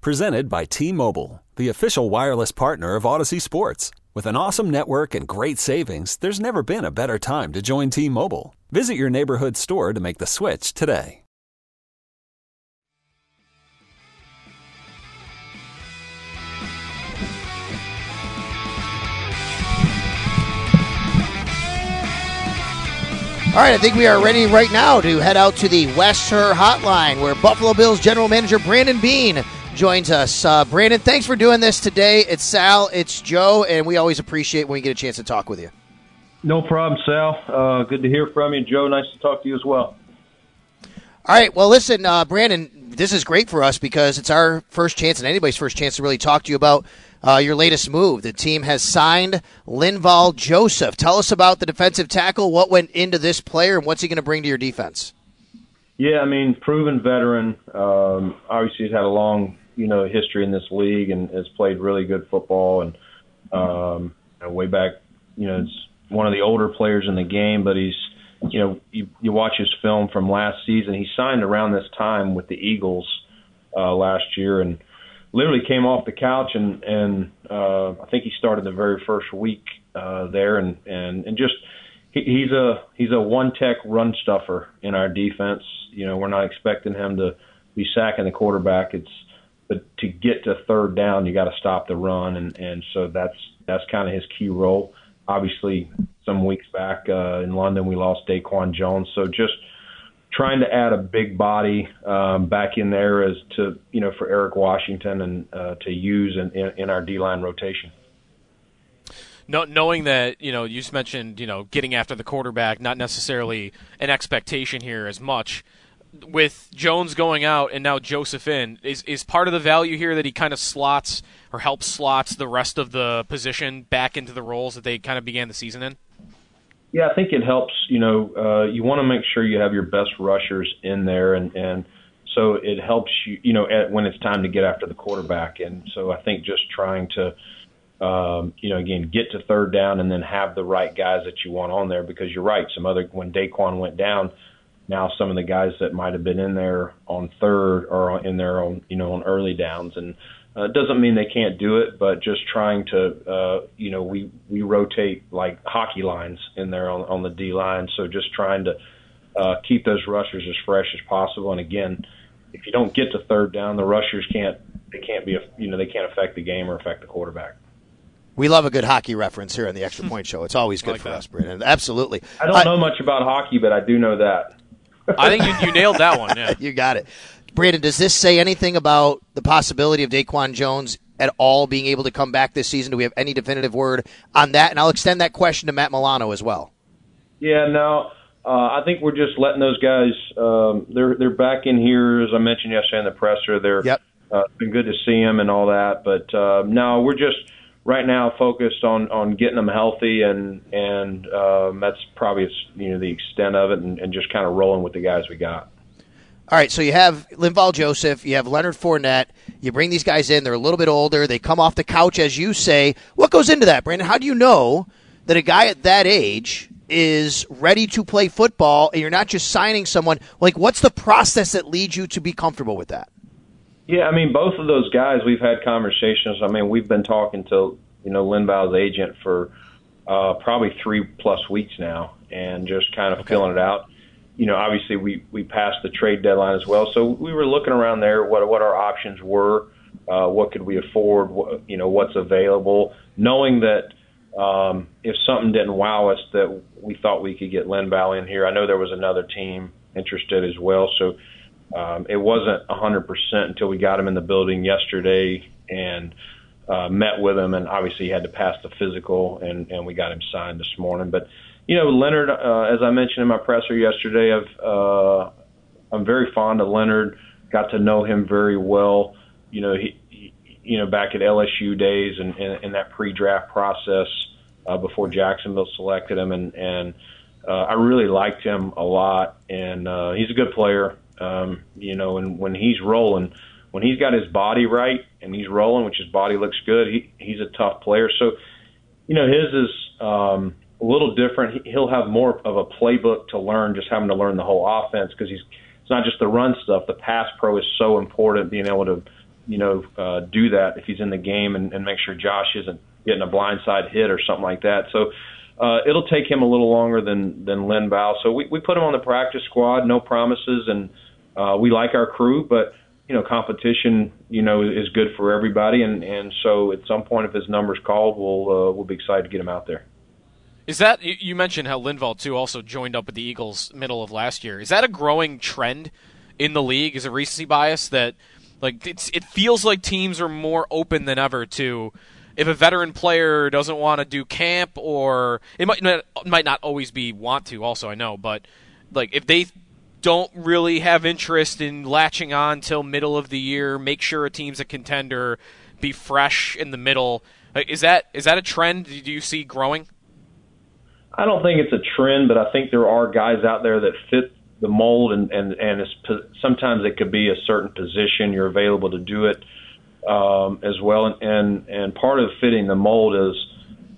Presented by T Mobile, the official wireless partner of Audacy Sports. With an awesome network and great savings, there's never been a better time to join T Mobile. Visit your neighborhood store to make the switch today. All right, I think we are ready right now to head out to the West Hotline, where Buffalo Bills General Manager Brandon Beane joins us. Uh, Brandon, thanks for doing this today. It's Sal, it's Joe, and we always appreciate when we get a chance to talk with you. No problem, Sal. Uh, good to hear from you, Joe. Nice to talk to you as well. All right. Well, listen, uh, Brandon, this is great for us because it's our first chance and anybody's first chance to really talk to you about uh, your latest move. The team has signed Linval Joseph. Tell us about the defensive tackle. What went into this player, and what's he going to bring to your defense? Yeah, I mean, proven veteran. Um, obviously, he's had a long, you know, history in this league and has played really good football. And um, way back, you know, it's one of the older players in the game, but he's, you know, you, you watch his film from last season. He signed around this time with the Eagles uh, last year, and literally came off the couch and and uh, I think he started the very first week uh, there and and and just he, he's a he's a one tech run stuffer in our defense. You know, we're not expecting him to be sacking the quarterback. It's but to get to third down, you got to stop the run, and and so that's that's kind of his key role. Obviously, some weeks back uh, in London, we lost Daquan Jones, so just trying to add a big body um, back in there as to you know for Eric Washington and uh, to use in, in, in our D line rotation. No, knowing that you know you just mentioned you know getting after the quarterback, not necessarily an expectation here as much. With Jones going out and now Joseph in, is is part of the value here that he kind of slots or helps slots the rest of the position back into the roles that they kind of began the season in? Yeah, I think it helps. You know, uh, you want to make sure you have your best rushers in there, and and so it helps you. You know, at, when it's time to get after the quarterback, and so I think just trying to. Um, you know, again, get to third down and then have the right guys that you want on there because you're right. Some other when Daquan went down, now some of the guys that might have been in there on third or in there on you know on early downs and uh, doesn't mean they can't do it, but just trying to, uh, you know, we we rotate like hockey lines in there on on the D line, so just trying to uh, keep those rushers as fresh as possible. And again, if you don't get to third down, the rushers can't they can't be a, you know they can't affect the game or affect the quarterback. We love a good hockey reference here on the Extra Point Show. It's always good like for that. us, Brandon. Absolutely. I don't know much about hockey, but I do know that. I think you, you nailed that one. Yeah, you got it. Brandon, does this say anything about the possibility of Daquan Jones at all being able to come back this season? Do we have any definitive word on that? And I'll extend that question to Matt Milano as well. Yeah, no, uh, I think we're just letting those guys. Um, they're they're back in here, as I mentioned yesterday in the presser. They're yep. uh, been good to see them and all that, but uh, no, we're just right now focused on on getting them healthy, and and um, that's probably you know the extent of it, and, and just kind of rolling with the guys we got. All right, so you have Linval Joseph, you have Leonard Fournette. You bring these guys in; they're a little bit older. They come off the couch, as you say. What goes into that, Brandon? How do you know that a guy at that age is ready to play football, and you're not just signing someone? Like, what's the process that leads you to be comfortable with that? Yeah, I mean, both of those guys, we've had conversations. I mean, we've been talking to you know Linval's agent for uh, probably three plus weeks now, and just kind of okay. feeling it out you know, obviously we we passed the trade deadline as well, so we were looking around there what what our options were, uh, what could we afford, what, you know, what's available, knowing that um, if something didn't wow us, that we thought we could get Linval in here. I know there was another team interested as well, so um, it wasn't 100% until we got him in the building yesterday and uh, met with him, and obviously he had to pass the physical, and and we got him signed this morning, but you know, Leonard, uh, as I mentioned in my presser yesterday, I've, uh, I'm very fond of Leonard. Got to know him very well. You know, he, he you know, back at LSU days and in that pre-draft process uh, before Jacksonville selected him, and and uh, I really liked him a lot, and uh, he's a good player. Um, you know, and when he's rolling, when he's got his body right and he's rolling, which his body looks good, he he's a tough player. So, you know, his is um, a little different. He'll have more of a playbook to learn, just having to learn the whole offense because he's it's not just the run stuff. The pass pro is so important, being able to, you know, uh, do that if he's in the game and, and make sure Josh isn't getting a blindside hit or something like that. So uh, it'll take him a little longer than than Linval. So we we put him on the practice squad, no promises, and we like our crew, but you know competition you know is good for everybody, and and so at some point if his number's called, we'll uh, we'll be excited to get him out there. Is that you mentioned how Linval too also joined up with the Eagles middle of last year? Is that a growing trend in the league? Is a recency bias that like it's it feels like teams are more open than ever to if a veteran player doesn't want to do camp or it might not, might not always be want to also I know but like if they don't really have interest in latching on till middle of the year make sure a team's a contender be fresh in the middle is that is that a trend do you see growing I don't think it's a trend but I think there are guys out there that fit the mold and and and it's, sometimes it could be a certain position you're available to do it um, as well. And, and and part of fitting the mold is,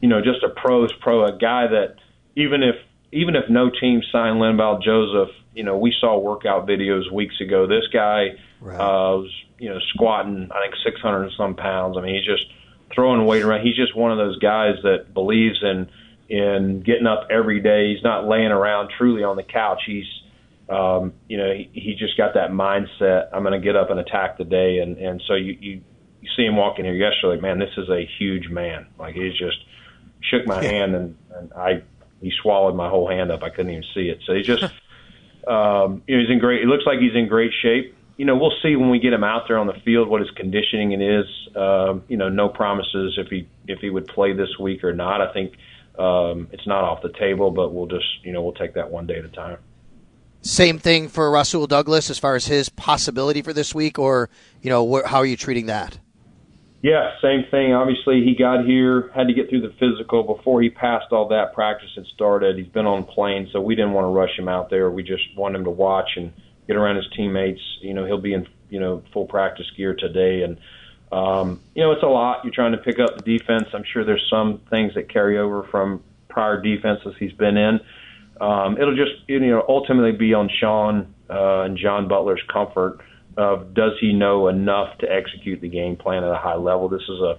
you know, just a pros pro, a guy that even if even if no team signed Linval Joseph, you know, we saw workout videos weeks ago. This guy right. uh, was, you know, squatting, I think, 600 and some pounds. I mean, he's just throwing weight around. He's just one of those guys that believes in in getting up every day. He's not laying around truly on the couch. He's um, you know, he, he just got that mindset. I'm going to get up and attack the day, and and so you you you see him walking here yesterday, like, man, this is a huge man. Like he just shook my hand and, and I he swallowed my whole hand up. I couldn't even see it. So he just um, you know, he's in great. It looks like he's in great shape. You know, we'll see when we get him out there on the field what his conditioning it is. Um, you know, no promises if he if he would play this week or not. I think um, it's not off the table, but we'll just you know we'll take that one day at a time. Same thing for Rasul Douglas as far as his possibility for this week, or you know, wh- how are you treating that? Yeah, same thing. Obviously, he got here, had to get through the physical before he passed all that. Practice had started. He's been on plane, so we didn't want to rush him out there. We just want him to watch and get around his teammates. You know, he'll be in you know full practice gear today, and um, you know it's a lot. You're trying to pick up the defense. I'm sure there's some things that carry over from prior defenses he's been in. Um, it'll just you know ultimately be on Sean uh, and John Butler's comfort of does he know enough to execute the game plan at a high level. This is a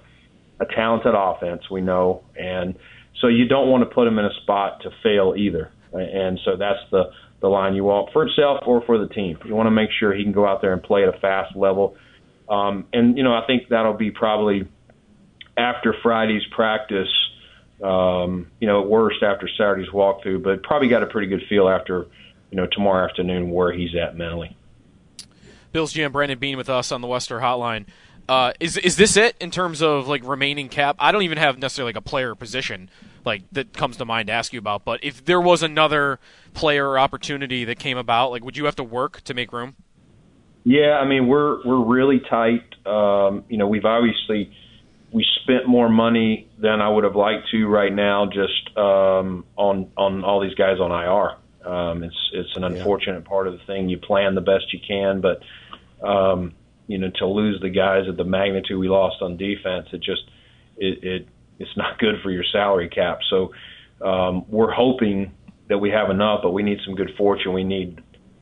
a talented offense, we know, and so you don't want to put him in a spot to fail either. And so that's the the line you want for himself or for the team. You want to make sure he can go out there and play at a fast level. Um, and you know, I think that'll be probably after Friday's practice. Um, you know, at worst after Saturday's walkthrough, but probably got a pretty good feel after you know tomorrow afternoon where he's at mentally. Bills GM Brandon Beane with us on the Wester Hotline. Uh, is is this it in terms of like remaining cap? I don't even have necessarily like a player position like that comes to mind to ask you about. But if there was another player opportunity that came about, like would you have to work to make room? Yeah, I mean we're we're really tight. Um, you know, we've obviously we spent more money than I would have liked to right now just um, on on all these guys on IR. Um, it's it's an unfortunate yeah. part of the thing. You plan the best you can, but um, you know to lose the guys at the magnitude we lost on defense, it just it, it it's not good for your salary cap. So um, we're hoping that we have enough, but we need some good fortune. We need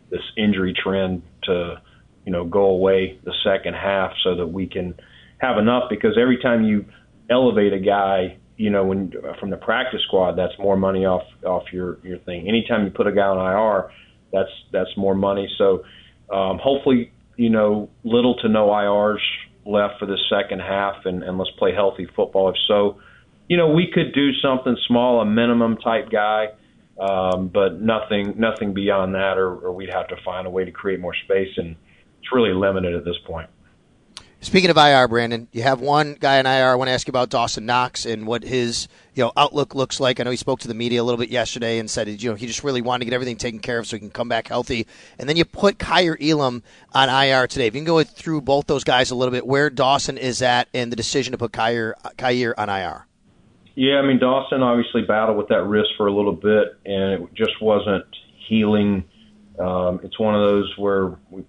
this injury trend to you know go away the second half so that we can have enough because every time you elevate a guy you know, when from the practice squad, that's more money off off your your thing. Anytime you put a guy on IR, that's that's more money. So um, hopefully, you know, little to no IRs left for the second half, and, and let's play healthy football. If so, you know, we could do something small, a minimum type guy, um, but nothing nothing beyond that, or, or we'd have to find a way to create more space, and it's really limited at this point. Speaking of IR, Brandon, you have one guy in IR. I want to ask you about Dawson Knox and what his you know outlook looks like. I know he spoke to the media a little bit yesterday and said you know he just really wanted to get everything taken care of so he can come back healthy. And then you put Kaiir Elam on IR today. If you can go through both those guys a little bit, where Dawson is at and the decision to put Kaiir Kaiir on IR. Yeah, I mean Dawson obviously battled with that wrist for a little bit, and it just wasn't healing. Um, it's one of those where we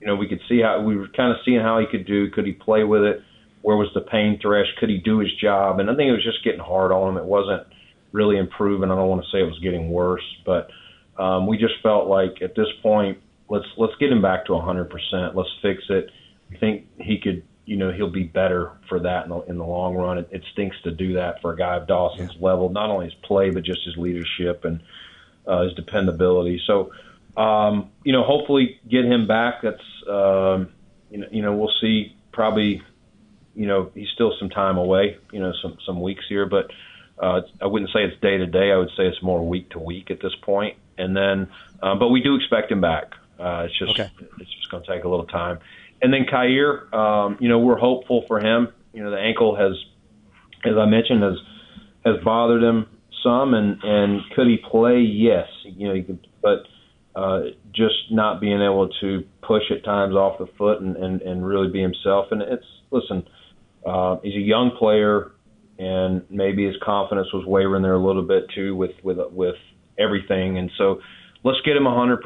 you know, we could see how we were kind of seeing how he could do. Could he play with it? Where was the pain thresh? Could he do his job? And I think it was just getting hard on him. It wasn't really improving. I don't want to say it was getting worse, but um, we just felt like at this point, let's let's get him back to 100%. Let's fix it. I think he could, you know, he'll be better for that in the, in the long run. It, it stinks to do that for a guy of Dawson's yeah. level, not only his play but just his leadership and uh, his dependability. So um, you know, hopefully get him back. That's um, you know, you know, we'll see. Probably, you know, he's still some time away. You know, some some weeks here, but uh, I wouldn't say it's day to day. I would say it's more week to week at this point. And then, um, but we do expect him back. Uh, it's just okay. it's just going to take a little time. And then Kaiir, um, you know, we're hopeful for him. You know, the ankle has, as I mentioned, has has bothered him some. And and could he play? Yes. You know, he could, but uh, just not being able to push at times off the foot and, and, and really be himself. And it's listen, uh, he's a young player, and maybe his confidence was wavering there a little bit too with with with everything. And so, let's get him a 100%.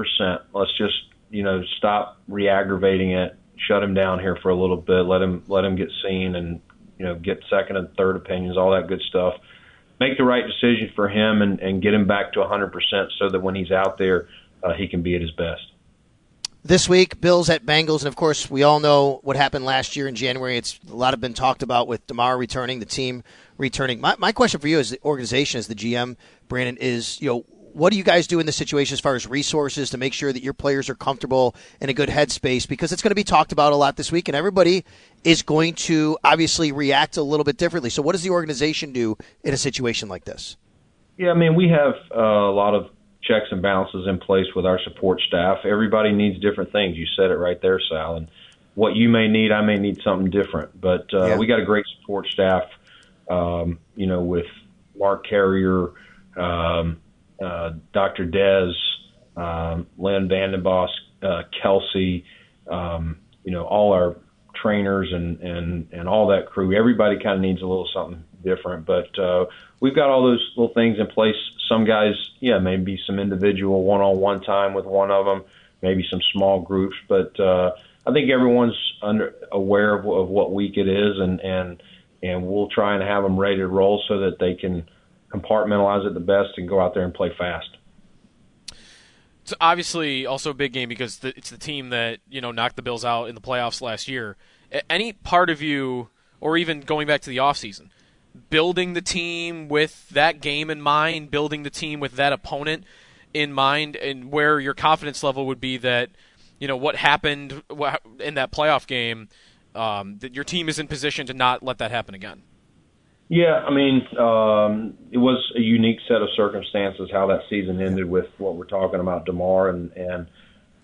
Let's just you know stop re-aggravating it, shut him down here for a little bit, let him let him get seen, and you know get second and third opinions, all that good stuff. Make the right decision for him and, and get him back to 100% so that when he's out there uh, he can be at his best. This week, Bills at Bengals, and of course, we all know what happened last year in January. It's a lot have been talked about with Damar returning, the team returning. My, my question for you as the organization, as the GM, Brandon, is you know what do you guys do in this situation as far as resources to make sure that your players are comfortable in a good headspace? Because it's going to be talked about a lot this week, and everybody is going to obviously react a little bit differently. So, what does the organization do in a situation like this? Yeah, I mean, we have uh, a lot of checks and balances in place with our support staff. Everybody needs different things. You said it right there, Sal. And what you may need, I may need something different. But uh, yeah. we got a great support staff. Um, you know, with Mark Carrier, um, uh, Dr. Dez, um, Len Vandenbosch, uh, Kelsey, um, you know, all our trainers and, and, and all that crew. Everybody kind of needs a little something different, but uh, we've got all those little things in place. Some guys, yeah, maybe some individual one-on-one time with one of them, maybe some small groups, but uh, I think everyone's under aware of, of what week it is, and and and we'll try and have them ready to roll so that they can compartmentalize it the best and go out there and play fast. It's obviously also a big game because it's the team that you know knocked the Bills out in the playoffs last year. Any part of you, or even going back to the offseason, building the team with that game in mind, building the team with that opponent in mind, and where your confidence level would be that you know what happened in that playoff game, um, that your team is in position to not let that happen again. Yeah, I mean, um, it was a unique set of circumstances how that season ended with what we're talking about, Damar, and and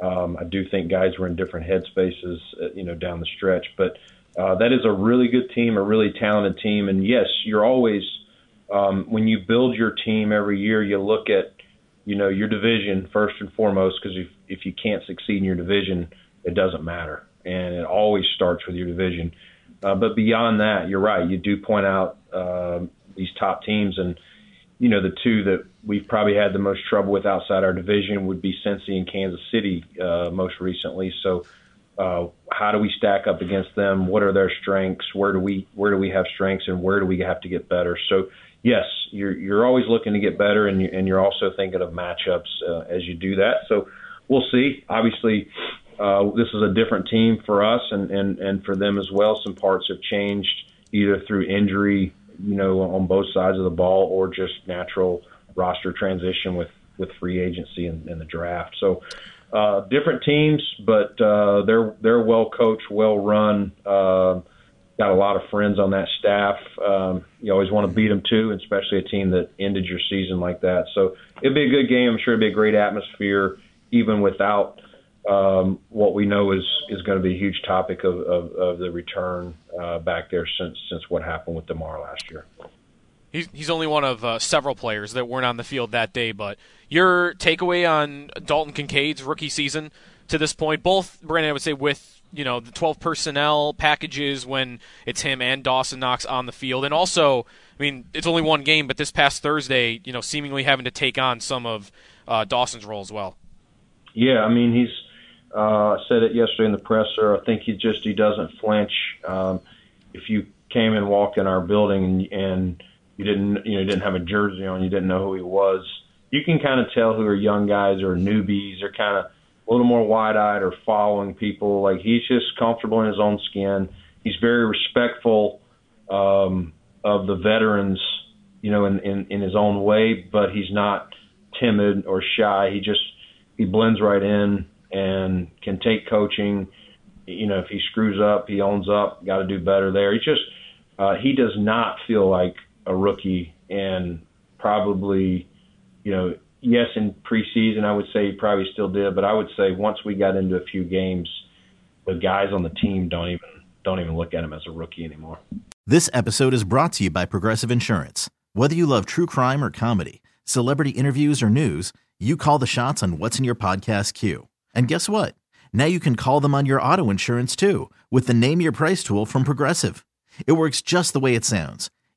um, I do think guys were in different headspaces, uh, you know, down the stretch. But uh, that is a really good team, a really talented team, and yes, you're always um, when you build your team every year, you look at you know your division first and foremost because if if you can't succeed in your division, it doesn't matter, and it always starts with your division. Uh, but beyond that, you're right. You do point out uh, these top teams, and you know the two that we've probably had the most trouble with outside our division would be Cincy and Kansas City uh, most recently. So, uh, how do we stack up against them? What are their strengths? Where do we where do we have strengths, and where do we have to get better? So, yes, you're you're always looking to get better, and you, and you're also thinking of matchups uh, as you do that. So, we'll see. Obviously, uh, this is a different team for us and, and, and for them as well. Some parts have changed either through injury, you know, on both sides of the ball or just natural roster transition with, with free agency and, and the draft. So, uh, different teams, but uh, they're they're well coached, well run. Uh, got a lot of friends on that staff. Um, you always want to beat them too, especially a team that ended your season like that. So it'd be a good game. I'm sure it'd be a great atmosphere, even without um, what we know is is going to be a huge topic of, of, of the return uh, back there since since what happened with Damar last year. He's he's only one of uh, several players that weren't on the field that day. But your takeaway on Dalton Kincaid's rookie season to this point, both Brandon, I would say, with you know the 12 personnel packages when it's him and Dawson Knox on the field, and also, I mean, it's only one game, but this past Thursday, you know, seemingly having to take on some of uh, Dawson's role as well. Yeah, I mean, he's uh, said it yesterday in the presser. I think he just he doesn't flinch. Um, if you came and walked in our building and, and you didn't you know didn't have a jersey on, you didn't know who he was. You can kind of tell who are young guys or newbies. They're kind of a little more wide-eyed or following people. Like he's just comfortable in his own skin. He's very respectful um, of the veterans, you know, in, in in his own way. But he's not timid or shy. He just he blends right in and can take coaching. You know, if he screws up, he owns up. Got to do better there. He just uh, he does not feel like a rookie, and probably, you know, yes, in preseason I would say he probably still did, but I would say once we got into a few games, the guys on the team don't even don't even look at him as a rookie anymore. This episode is brought to you by Progressive Insurance. Whether you love true crime or comedy, celebrity interviews or news, you call the shots on what's in your podcast queue. And guess what? Now you can call them on your auto insurance too with the Name Your Price tool from Progressive. It works just the way it sounds.